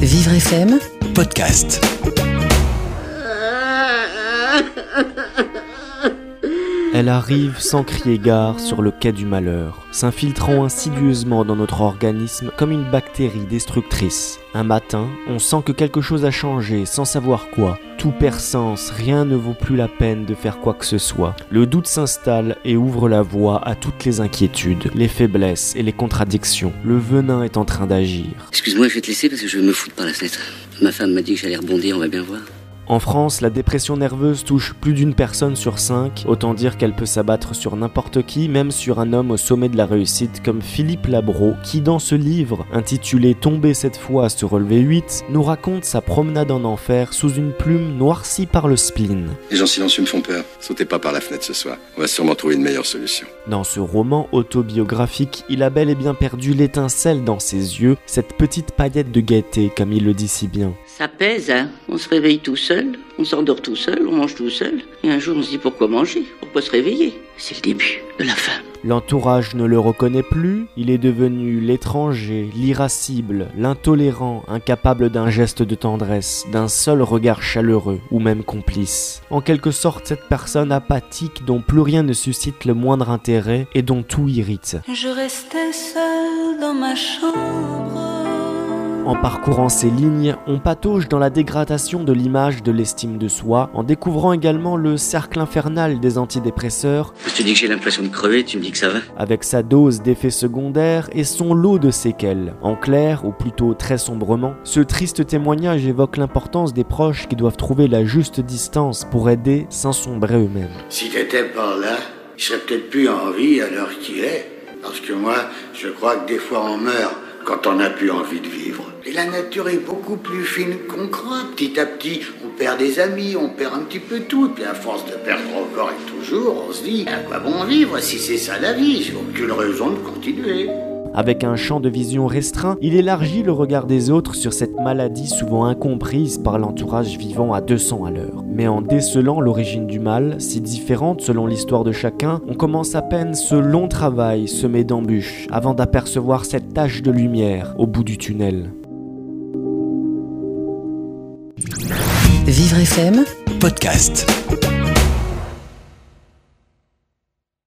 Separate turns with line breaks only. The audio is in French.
Vivre FM
podcast.
Elle arrive sans crier gare sur le quai du malheur, s'infiltrant insidieusement dans notre organisme comme une bactérie destructrice. Un matin, on sent que quelque chose a changé sans savoir quoi. Tout perd sens, rien ne vaut plus la peine de faire quoi que ce soit. Le doute s'installe et ouvre la voie à toutes les inquiétudes, les faiblesses et les contradictions. Le venin est en train d'agir.
Excuse-moi, je vais te laisser parce que je vais me foutre par la fenêtre. Ma femme m'a dit que j'allais rebondir, on va bien voir.
En France, la dépression nerveuse touche plus d'une personne sur cinq, autant dire qu'elle peut s'abattre sur n'importe qui, même sur un homme au sommet de la réussite comme Philippe Labro, qui dans ce livre, intitulé Tomber cette fois à se relever 8, nous raconte sa promenade en enfer sous une plume noircie par le spleen.
Les gens silencieux me font peur. Sautez pas par la fenêtre ce soir. On va sûrement trouver une meilleure solution.
Dans ce roman autobiographique, il a bel et bien perdu l'étincelle dans ses yeux, cette petite paillette de gaieté, comme il le dit si bien.
Ça pèse, hein On se réveille tout seul, on s'endort tout seul, on mange tout seul. Et un jour, on se dit pourquoi manger? Pourquoi se réveiller? C'est le début de la fin.
L'entourage ne le reconnaît plus, il est devenu l'étranger, l'irascible, l'intolérant, incapable d'un geste de tendresse, d'un seul regard chaleureux ou même complice. En quelque sorte, cette personne apathique dont plus rien ne suscite le moindre intérêt et dont tout irrite.
Je restais seule dans ma chambre.
En parcourant ces lignes, on patauge dans la dégradation de l'image de l'estime de soi, en découvrant également le cercle infernal des antidépresseurs,
Je te dis que j'ai l'impression de crever, tu me dis que ça va
avec sa dose d'effets secondaires et son lot de séquelles. En clair, ou plutôt très sombrement, ce triste témoignage évoque l'importance des proches qui doivent trouver la juste distance pour aider sans sombrer eux-mêmes.
Si t'étais pas là, il serait peut-être plus en vie à l'heure qu'il est. Parce que moi, je crois que des fois on meurt quand on n'a plus envie de vivre. Et la nature est beaucoup plus fine qu'on croit. Petit à petit, on perd des amis, on perd un petit peu tout. Et puis à force de perdre encore et toujours, on se dit, à quoi bon vivre si c'est ça la vie? J'ai aucune raison de continuer.
Avec un champ de vision restreint, il élargit le regard des autres sur cette maladie souvent incomprise par l'entourage vivant à 200 à l'heure. Mais en décelant l'origine du mal, si différente selon l'histoire de chacun, on commence à peine ce long travail semé d'embûches avant d'apercevoir cette tache de lumière au bout du tunnel.
Vivre FM
Podcast.